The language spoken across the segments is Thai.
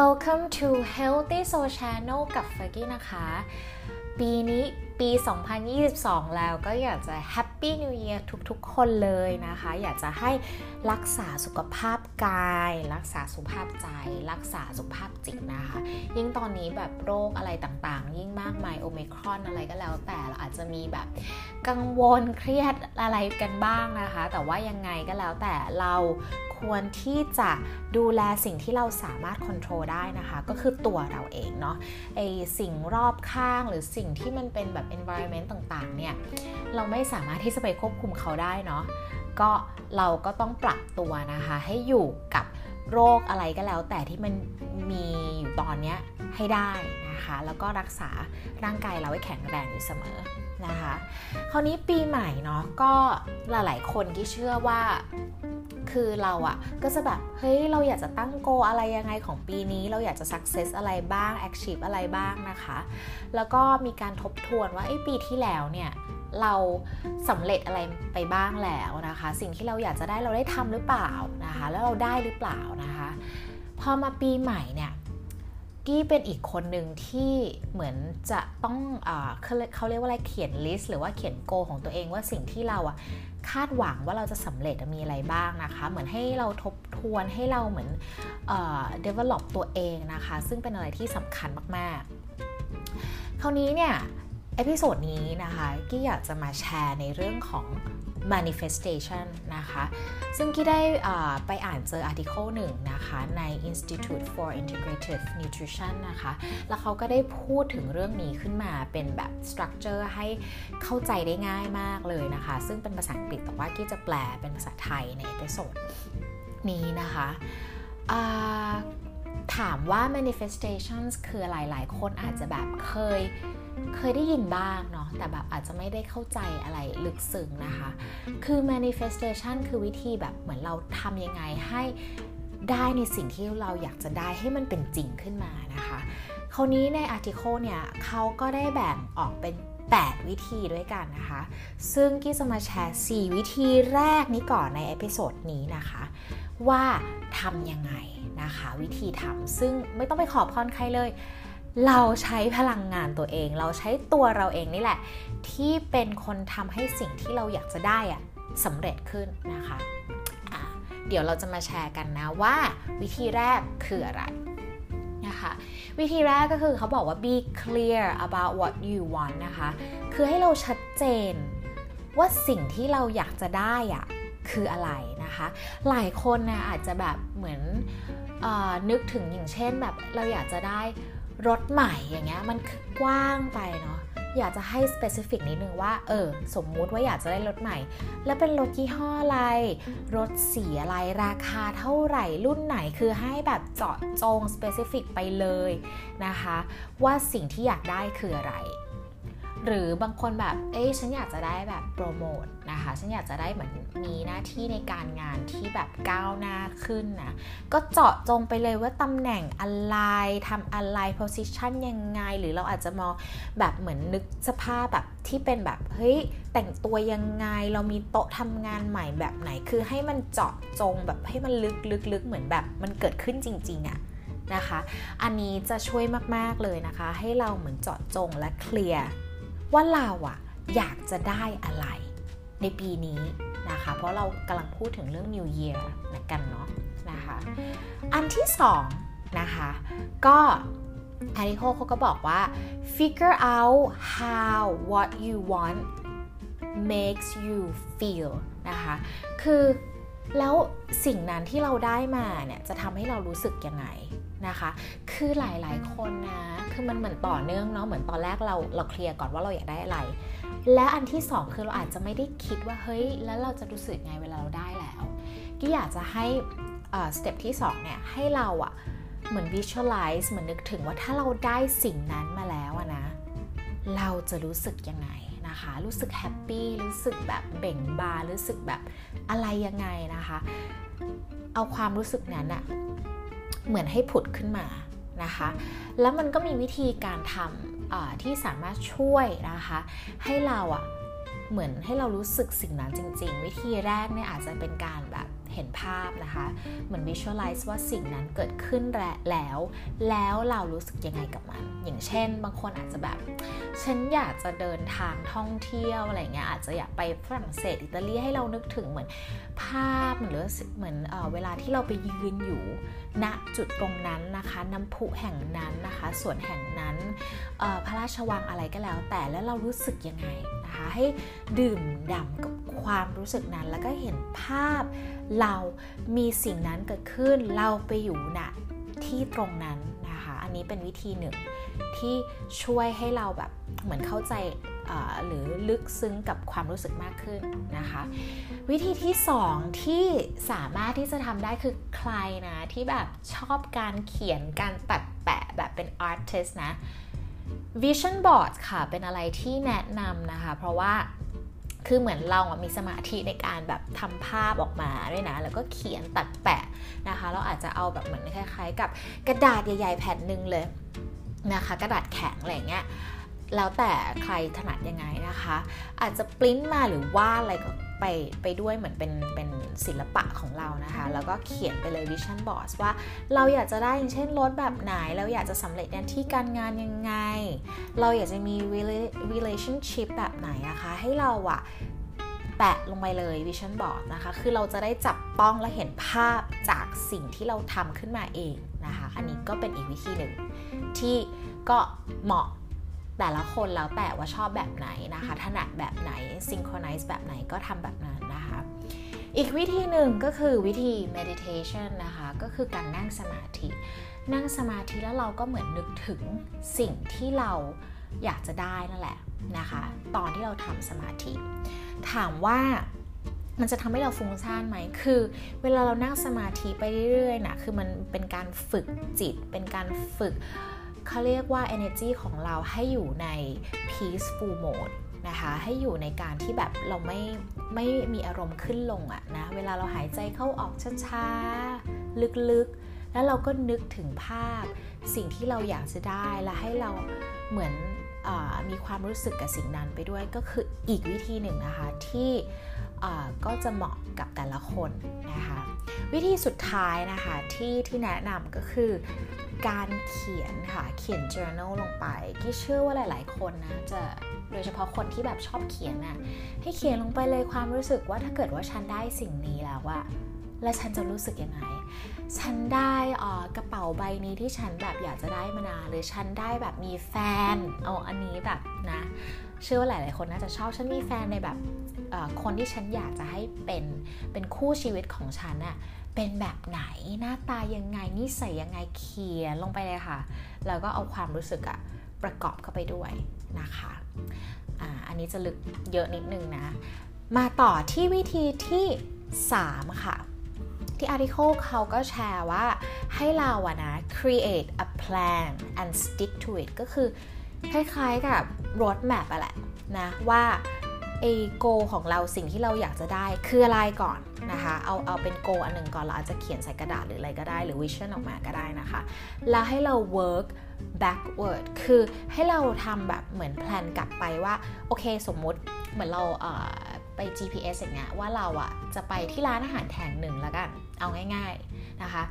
Welcome to Healthy Soul Channel กับเฟอร์กี้นะคะ ปีนี้ปี 2022 แล้วก็อยากจะ Happy New Year ทุกๆ คนเลยนะคะ อยากจะให้รักษาสุขภาพกาย รักษาสุขภาพใจ รักษาสุขภาพจิตนะคะ ยิ่งตอนนี้แบบโรคอะไรต่างๆ ยิ่งมากมายโอเมครอนอะไรก็แล้วแต่เราอาจจะมีแบบกังวลเครียดอะไรกันบ้างนะคะ แต่ว่ายังไงก็แล้วแต่เรา ควรที่จะดูแลสิ่งที่เราสามารถควบคุมได้นะคะ ก็คือตัวเราเองเนาะไอสิ่งรอบข้างหรือสิ่งที่มันเป็นแบบ environment ต่างๆ เนี่ย เราไม่สามารถที่จะไปควบคุมเขาได้เนาะก็เราก็ต้องปรับตัวนะคะ ให้อยู่กับโรคอะไรก็แล้ว แต่ที่มันมีอยู่ตอนนี้ให้ได้นะคะ แล้วก็รักษาร่างกายเราให้แข็งแรงอยู่เสมอนะคะ คราวนี้ปีใหม่เนาะก็หลายๆคนที่เชื่อว่า คือเราอะก็จะแบบเฮ้ยเราอยากจะตั้งโกอะไรยังไงของปีนี้ เราอยากจะสักเซสอะไรบ้างแอคชีพอะไรบ้างนะคะ แล้วก็มีการทบทวนว่าไอ้ปีที่แล้วเนี่ยเราสำเร็จอะไรไปบ้างแล้วนะคะ สิ่งที่เราอยากจะได้เราได้ทำหรือเปล่านะคะ แล้วเราได้หรือเปล่านะคะ พอมาปีใหม่เนี่ยกี้เป็นอีกคนหนึ่งที่เหมือนจะต้องเอเขาเขาเรียกว่าอะไรเขียน list หรือว่าเขียน goal ของตัวเองว่าสิ่งที่เราอะ คาดหวังว่าเราจะสำเร็จมีอะไรบ้างนะคะ เหมือนให้เราทบทวนให้เราเหมือนเอ่อ develop ตัวเองนะคะ ซึ่งเป็นอะไรที่สำคัญมากๆ คราวนี้เนี่ย episode นี้นะคะกี้อยากจะมาแชร์ในเรื่องของ manifestation นะคะ ซึ่งกี้ได้ไปอ่านเจอ article หนึ่งนะคะใน Institute for Integrative Nutrition นะคะ แล้วเขาก็ได้พูดถึงเรื่องนี้ขึ้นมาเป็นแบบ structure ให้เข้าใจได้ง่ายมากเลยนะคะ ซึ่งเป็นภาษาอังกฤษแต่ว่ากี้จะแปลเป็นภาษาไทยใน episode นี้นะคะถามว่า manifestations คืออะไรหลายคนอาจจะแบบเคย เคยได้ยินบ้างเนาะแต่แบบอาจจะไม่ได้เข้าใจอะไรลึกซึ้งนะคะ คือ manifestation คือวิธีแบบเหมือนเราทำยังไงให้ได้ในสิ่งที่เราอยากจะได้ให้มันเป็นจริงขึ้นมานะคะคราวนี้ใน article เนี่ยเขาก็ได้แบ่งออกเป็น 8 วิธีด้วยกันนะคะ ซึ่งกี้จะมาแชร์ 4 วิธีแรกนี้ก่อนใน episode นี้นะคะ ว่าทำยังไงนะคะ วิธีทำซึ่งไม่ต้องไปขอพรใครเลย เราใช้พลังงานตัวเอง เราใช้ตัวเราเองนี่แหละ ที่เป็นคนทำให้สิ่งที่เราอยากจะได้อะสำเร็จขึ้นนะคะะเดี๋ยวเราจะมาแชร์กันนะว่าวิธีแรกคืออะไรนะคะวิธีแรกก็คือเขาบอกว่า be clear about what you want นะคะ คือให้เราชัดเจนว่าสิ่งที่เราอยากจะได้อะคืออะไรนะคะ หลายคนนะอาจจะแบบเหมือนอนึกถึงอย่างเช่นแบบเราอยากจะได้ รถใหม่อย่างเงี้ยมันกว้างไปเนาะอยากจะให้ specific นิดนึงว่า เออ สมมุติว่าอยากจะได้รถใหม่ แล้วเป็นรถยี่ห้ออะไร รถสีอะไร ราคาเท่าไหร่ รุ่นไหน คือให้แบบเจาะจง specific ไปเลยนะคะ ว่าสิ่งที่อยากได้คืออะไร หรือบางคนแบบ เอ้ฉันอยากจะได้แบบโปรโมท นะคะฉันอยากจะได้เหมือนมีหน้าที่ในการงานที่แบบก้าวหน้าขึ้นนะก็เจาะจงไปเลยว่าตำแหน่งอะไรทำอะไร position ยังไง หรือเราอาจจะมองแบบเหมือนนึกสภาพแบบที่เป็นแบบเฮ้ยแต่งตัวยังไงเรามีโต๊ะทำงานใหม่แบบไหน คือให้มันเจาะจงแบบให้มันลึกลึกลึกเหมือนแบบมันเกิดขึ้นจริงๆอะนะคะ อันนี้จะช่วยมาก ๆ เลยนะคะ ให้เราเหมือนเจาะจงและเคลียร์ว่าเราอะอยากจะได้อะไร ในปีนี้นะคะ เพราะเรากำลังพูดถึงเรื่อง New Year นะกันเนาะนะคะ อันที่สองนะคะก็อาริโคเขาก็บอกว่า figure out how what you want makes you feel นะคะ คือแล้วสิ่งนั้นที่เราได้มาเนี่ยจะทำให้เรารู้สึกยังไงนะคะ คือหลายๆคนนะ คือมันเหมือนต่อเนื่องเนาะ เหมือนตอนแรกเราเราเคลียร์ก่อนว่าเราอยากได้อะไร และอันที่ 2 คือเราอาจจะไม่ได้คิดว่าเฮ้ย แล้วเราจะรู้สึกไงเวลาเราได้แล้วก็อยากจะให้ step ที่2เนี่ยให้เราอะเหมือน visualize เหมือนนึกถึงว่าถ้าเราได้สิ่งนั้นมาแล้วนะ เราจะรู้สึกยังไงนะคะ รู้สึกแฮปปี้รู้สึกแบบเบ่งบานรู้สึกแบบอะไรยังไงนะคะ เอาความรู้สึกนั้นอะเหมือนให้ผุดขึ้นมานะคะ แล้วมันก็มีวิธีการทำ ที่สามารถช่วยนะคะ ให้เราอะเหมือนให้เรารู้สึกสิ่งนั้นจริง ๆ วิธีแรกเนี่ยอาจจะเป็นการแบบ เห็นภาพนะคะ เหมือน visualize ว่าสิ่งนั้นเกิดขึ้นแล้ว แล้วเรารู้สึกยังไงกับมัน อย่างเช่น บางคนอาจจะแบบ ฉันอยากจะเดินทางท่องเที่ยวอะไรเงี้ย อาจจะอยากไปฝรั่งเศสอิตาลีให้เรานึกถึงเหมือนภาพหรือเหมือนเอเวลาที่เราไปยืนอยู่ณจุดตรงนั้นนะคะ น้ำพุแห่งนั้นนะคะสวนแห่งนั้นพระราชวังอะไรก็แล้ว แต่แล้วเรารู้สึกยังไงนะคะ ให้ดื่มด่ำกับ ความรู้สึกนั้นแล้วก็เห็นภาพเรามีสิ่งนั้นเกิดขึ้นเราไปอยู่ณที่ตรงนั้นนะคะ อันนี้เป็นวิธีหนึ่งที่ช่วยให้เราแบบเหมือนเข้าใจหรือลึกซึ้งกับความรู้สึกมากขึ้นนะคะ วิธีที่สองที่สามารถที่จะทำได้คือใครนะที่แบบชอบการเขียนการตัดแปะแบบเป็น artist นะ vision board ค่ะเป็นอะไรที่แนะนำนะคะ เพราะว่า คือเหมือนเรามีสมาธิในการแบบทำภาพออกมาด้วยนะ แล้วก็เขียนตัดแปะนะคะ เราอาจจะเอาแบบเหมือนคล้าย ๆ กับกระดาษใหญ่ ๆ แผ่นหนึ่งเลยนะคะ กระดาษแข็งอะไรเงี้ยแล้วแต่ใครถนัดยังไงนะคะ อาจจะปริ้นมาหรือวาดอะไรก็ ไปไปด้วยเหมือนเป็นเป็นศิลปะของเรานะคะ แล้วก็เขียนไปเลย vision board ว่าเราอยากจะได้อย่างเช่นรถแบบไหน เราอยากจะสำเร็จในที่การงานยังไง เราอยากจะมี relationship แบบไหนนะคะ ให้เราอะแปะลงไปเลย vision board นะคะ คือเราจะได้จับต้องและเห็นภาพจากสิ่งที่เราทำขึ้นมาเองนะคะ อันนี้ก็เป็นอีกวิธีหนึ่งที่ก็เหมาะ แต่ละคนแล้วแต่ว่าชอบแบบไหนนะคะถนัดแบบไหน synchronize แบบไหนก็ทำแบบนั้นนะคะ อีกวิธีหนึ่งก็คือวิธี meditation นะคะ ก็คือการนั่งสมาธิ นั่งสมาธิแล้วเราก็เหมือนนึกถึงสิ่งที่เราอยากจะได้นั่นแหละนะคะ ตอนที่เราทำสมาธิ ถามว่ามันจะทำให้เราฟุ้งซ่านไหม คือ เวลาเรานั่งสมาธิไปเรื่อยๆนะคือมันเป็นการฝึกจิต เป็นการฝึก เขาเรียกว่า energy ของเราให้อยู่ใน peaceful mode นะคะให้อยู่ในการที่แบบเราไม่ไม่มีอารมณ์ขึ้นลงอะนะเวลาเราหายใจเข้าออกช้าๆลึกๆ แล้วเราก็นึกถึงภาพ สิ่งที่เราอยากจะได้และให้เราเหมือนอมีความรู้สึกกับสิ่งนั้นไปด้วยก็คืออีกวิธีหนึ่งนะคะที่ ก็จะเหมาะกับแต่ละคนนะคะ วิธีสุดท้ายนะคะที่ที่แนะนำก็คือการเขียนค่ะเขียน journal ลงไปกี่เชื่อว่าหลาย ๆ คนนะจะโดยเฉพาะคนที่แบบชอบเขียนน่ะให้เขียนลงไปเลยความรู้สึกว่าถ้าเกิดว่าฉันได้สิ่งนี้แล้วอะ แล้วฉันจะรู้สึกยังไง ฉันได้กระเป๋าใบนี้ที่ฉันแบบอยากจะได้มานานหรือฉันได้แบบมีแฟน เอาอันนี้แบบนะ เชื่อว่าหลาย ๆ คนน่าจะชอบ ฉันมีแฟนในแบบคนที่ฉันอยากจะให้เป็น เป็นคู่ชีวิตของฉันอะเป็นแบบไหนหน้าตายังไงนิสัยยังไงเขียนลงไปเลยค่ะ แล้วก็เอาความรู้สึกอะประกอบเข้าไปด้วยนะคะอ่าอันนี้จะลึกเยอะนิดนึงนะ มาต่อที่วิธีที่ 3 ค่ะ ที่ article เขาก็แชร์ว่าให้เราอะนะ create a plan and stick to it ก็คือคล้ายๆกับ road map อะแหละนะว่าไอ goal ของเราสิ่งที่เราอยากจะได้คืออะไรก่อนนะคะเอาเอาเป็น goal อันหนึ่งก่อนเราอาจจะเขียนใส่กระดาษหรืออะไรก็ได้หรือ vision ออกมาก็ได้นะคะ แล้วให้เรา work backward คือให้เราทำแบบเหมือน plan กลับไปว่า โอเคสมมุติเหมือนเราเไป GPS อย่างเงี้ยว่าเราอะจะไปที่ร้านอาหารแห่งหนึ่งแล้วกัน เอาง่ายๆนะคะ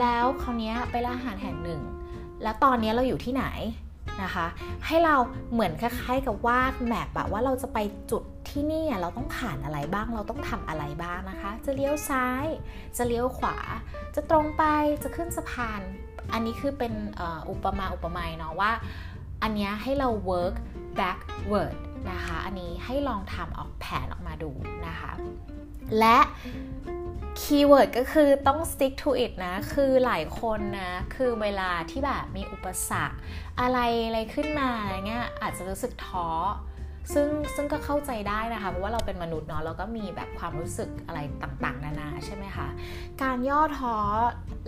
แล้วคราวนี้ไปร้านอาหารแห่งหนึ่ง แล้วตอนนี้เราอยู่ที่ไหนนะคะ ให้เราเหมือนคล้ายๆกับวาดแมปแบบว่าเราจะไปจุดที่นี่เราต้องผ่านอะไรบ้าง เราต้องทำอะไรบ้างนะคะ จะเลี้ยวซ้าย จะเลี้ยวขวา จะตรงไป จะขึ้นสะพาน อันนี้คือเป็นอุปมาอุปไมยเนาะว่า อันนี้ให้เรา work backward นะคะ อันนี้ให้ลองทำออกแผนออกมาดูนะคะ และคีย์เวิร์ดก็คือต้อง stick to it นะ คือหลายคนนะ คือเวลาที่แบบมีอุปสรรค อะไรอะไรขึ้นมาอะไรเงี้ยอาจจะรู้สึกท้อซึ่งซึ่งก็เข้าใจได้นะคะเพราะว่าเราเป็นมนุษย์เนาะเราก็มีแบบความรู้สึกอะไรต่างๆ นานาใช่ไหมคะการย่อท้อ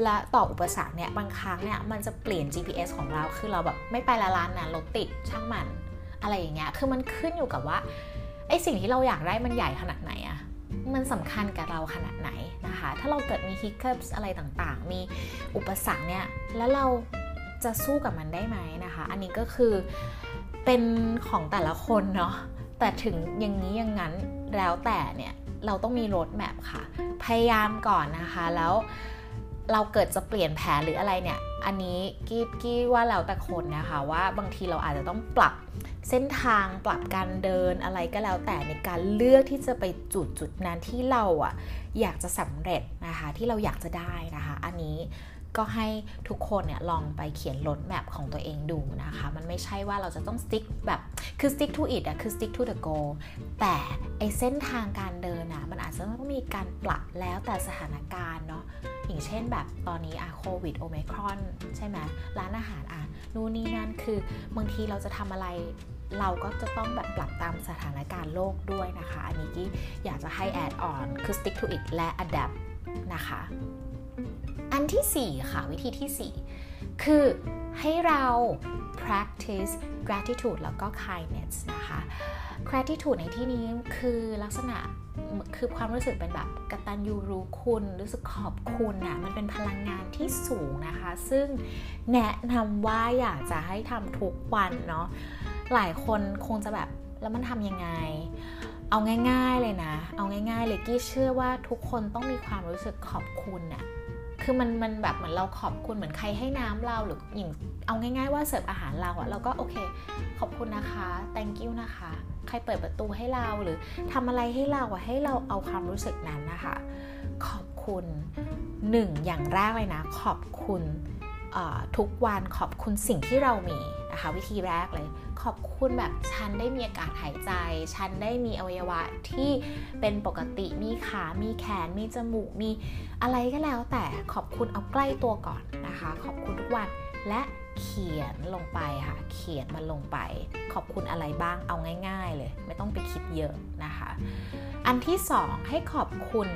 และต่ออุปสรรคเนี่ยบางครั้งเนี่ยมันจะเปลี่ยน GPS ของเราคือเราแบบไม่ไปละลานนั้นรถติดช่างมัน อะไรอย่างเงี้ย คือมันขึ้นอยู่กับว่าไอสิ่งที่เราอยากได้มันใหญ่ขนาดไหนอะมันสำคัญกับเราขนาดไหนนะคะ ถ้าเราเกิดมี hiccup อะไรต่างๆ มีอุปสรรคเนี่ย แล้วเราจะสู้กับมันได้ไหมนะคะ อันนี้ก็คือเป็นของแต่ละคนเนาะ แต่ถึงอย่างนี้อย่างนั้นแล้วแต่เนี่ย เราต้องมี road map ค่ะ พยายามก่อนนะคะ แล้ว เราเกิดจะเปลี่ยนแผนหรืออะไรเนี่ย อันนี้กี้กี้ว่าแล้วแต่คนนะคะว่าบางทีเราอาจจะต้องปรับเส้นทางปรับการเดินอะไรก็แล้วแต่ในการเลือกที่จะไปจุดจุดนั้นที่เราอะอยากจะสำเร็จนะคะที่เราอยากจะได้นะคะ อันนี้ ก็ให้ทุกคนเนี่ยลองไปเขียนรถแมพของตัวเองดูนะคะ มันไม่ใช่ว่าเราจะต้อง stick แบบคือ stick to it อะคือ stick to the goal แต่ไอเส้นทางการเดินอะมันอาจจะต้องมีการปรับแล้วแต่สถานการณ์เนาะอย่างเช่นแบบตอนนี้อะโควิดโอเมครอนใช่ไหมร้านอาหารอะนู่นนี่นั่นคือบางทีเราจะทำอะไรเราก็จะต้องแบบปรับตามสถานการณ์โลกด้วยนะคะ อันนี้กี้อยากจะให้ add on คือ stick to it และ adapt นะคะ อันที่ 4 ค่ะ วิธีที่ 4 คือให้เรา practice gratitude แล้วก็ kindness นะคะ gratitude ในที่นี้คือลักษณะคือความรู้สึกเป็นแบบกตัญญูรู้คุณ รู้สึกขอบคุณนะ่ะมันเป็นพลังงานที่สูงนะคะ ซึ่งแนะนำว่าอยากจะให้ทำทุกวันเนาะหลายคนคงจะแบบแล้วมันทำยังไง เอาง่าย ๆเลยนะ เอาง่าย ๆ เลยกี้เชื่อว่าทุกคนต้องมีความรู้สึกขอบคุณน่ะ คือมันมันแบบเหมือนเราขอบคุณเหมือนใครให้น้ำเราหรืออย่างเอาง่าย ๆ ว่าเสิร์ฟอาหารเราอะเราก็โอเค ขอบคุณนะคะ thank you นะคะ ใครเปิดประตูให้เราหรือทำอะไรให้เราอะให้เราเอาความรู้สึกนั้นนะคะ ขอบคุณหนึ่งอย่างแรกเลยนะ ขอบคุณทุกวันขอบคุณสิ่งที่เรามี นะคะวิธีแรกเลย ขอบคุณแบบฉันได้มีอากาศหายใจ ฉันได้มีอวัยวะที่เป็นปกติมีขามีแขน มีจมูก มีอะไรก็แล้ว แต่ขอบคุณเอาใกล้ตัวก่อนนะคะ ขอบคุณทุกวันและเขียนลงไปค่ะ เขียนมันลงไป ขอบคุณอะไรบ้างเอาง่าย ๆ เลย ไม่ต้องไปคิดเยอะนะคะ อันที่สองให้ขอบคุณ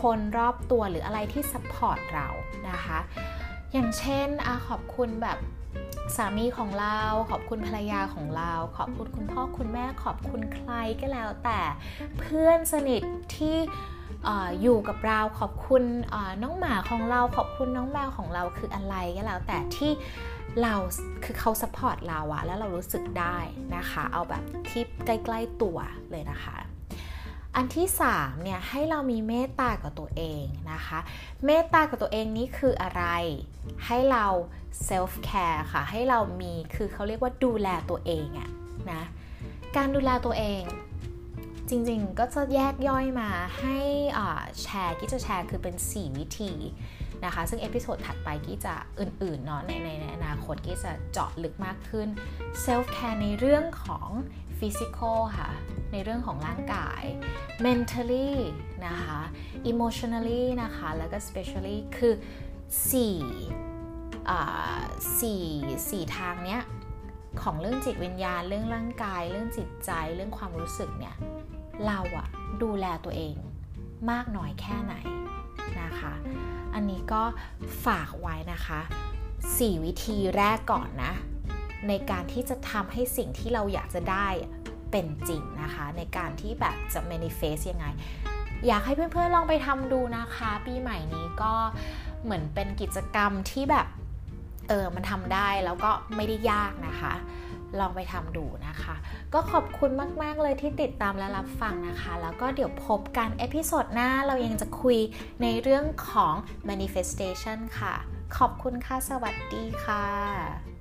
คนรอบตัวหรืออะไรที่ support เรานะคะ อย่างเช่นอขอบคุณแบบ สามีของเราขอบคุณภรรยาของเรา ขอบคุณคุณพ่อคุณแม่ขอบคุณใครก็แล้ว แต่เพื่อนสนิทที่อยู่กับเราขอบคุณน้องหมาของเราขอบคุณน้องแมวของเราคืออะไรก็แล้ว แต่ที่เราคือเขา support เราอะแล้วเรารู้สึกได้นะคะ เอาแบบที่ใกล้ ๆตัวเลยนะคะ อันที่3เนี่ยให้เรามีเมตตากับตัวเองนะคะ เมตตากับตัวเองนี้คืออะไร ให้เรา self-care ค่ะ ให้เรามีคือเขาเรียกว่าดูแลตัวเองอะนะ การดูแลตัวเองจริงๆ ก็จะแยกย่อยมาให้แชร์กี้จะแชร์คือเป็น 4 วิธีนะคะ ซึ่ง episode ถัดไปกี้จะอื่นๆเนาะในในอนาคตกี้จะเจาะลึกมากขึ้น self-care ในเรื่องของ physical ค่ะ ในเรื่องของร่างกาย mentally นะคะ emotionally นะคะ แล้วก็ spiritually คือ4อ่าสี่สี่ทางเนี้ยของเรื่องจิตวิญญาณ เรื่องร่างกาย เรื่องจิตใจ เรื่องความรู้สึกเนี่ย เราอะดูแลตัวเองมากน้อยแค่ไหนนะคะ อันนี้ก็ฝากไว้นะคะ 4 วิธีแรกก่อนนะ ในการที่จะทำให้สิ่งที่เราอยากจะได้เป็นจริงนะคะ ในการที่แบบจะ manifest ยังไง อยากให้เพื่อนๆลองไปทำดูนะคะ ปีใหม่นี้ก็เหมือนเป็นกิจกรรมที่แบบเออมันทำได้แล้วก็ไม่ได้ยากนะคะ ลองไปทำดูนะคะ ก็ขอบคุณมากๆเลยที่ติดตามและรับฟังนะคะ แล้วก็เดี๋ยวพบกัน episode หน้าเรายังจะคุยในเรื่องของ manifestation ค่ะ ขอบคุณค่ะ สวัสดีค่ะ